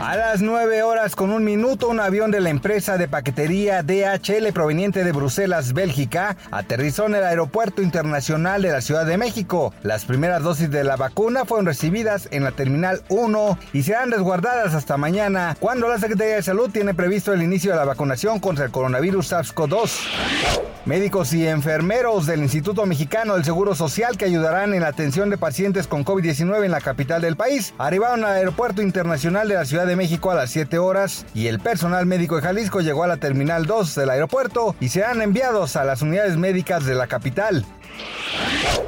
A las 9 horas con un minuto, un avión de la empresa de paquetería DHL proveniente de Bruselas, Bélgica, aterrizó en el Aeropuerto Internacional de la Ciudad de México. Las primeras dosis de la vacuna fueron recibidas en la Terminal 1 y serán resguardadas hasta mañana, cuando la Secretaría de Salud tiene previsto el inicio de la vacunación contra el coronavirus SARS-CoV-2. Médicos y enfermeros del Instituto Mexicano del Seguro Social que ayudarán en la atención de pacientes con COVID-19 en la capital del país arribaron al Aeropuerto Internacional de la Ciudad de México a las 7 horas y el personal médico de Jalisco llegó a la Terminal 2 del aeropuerto y serán enviados a las unidades médicas de la capital.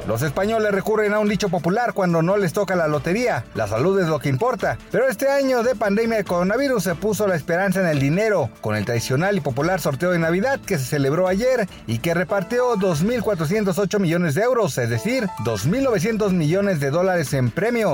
Los españoles recurren a un dicho popular cuando no les toca la lotería, la salud es lo que importa, pero este año de pandemia de coronavirus se puso la esperanza en el dinero, con el tradicional y popular sorteo de Navidad que se celebró ayer y que repartió 2.408 millones de euros, es decir, 2.900 millones de dólares en premio.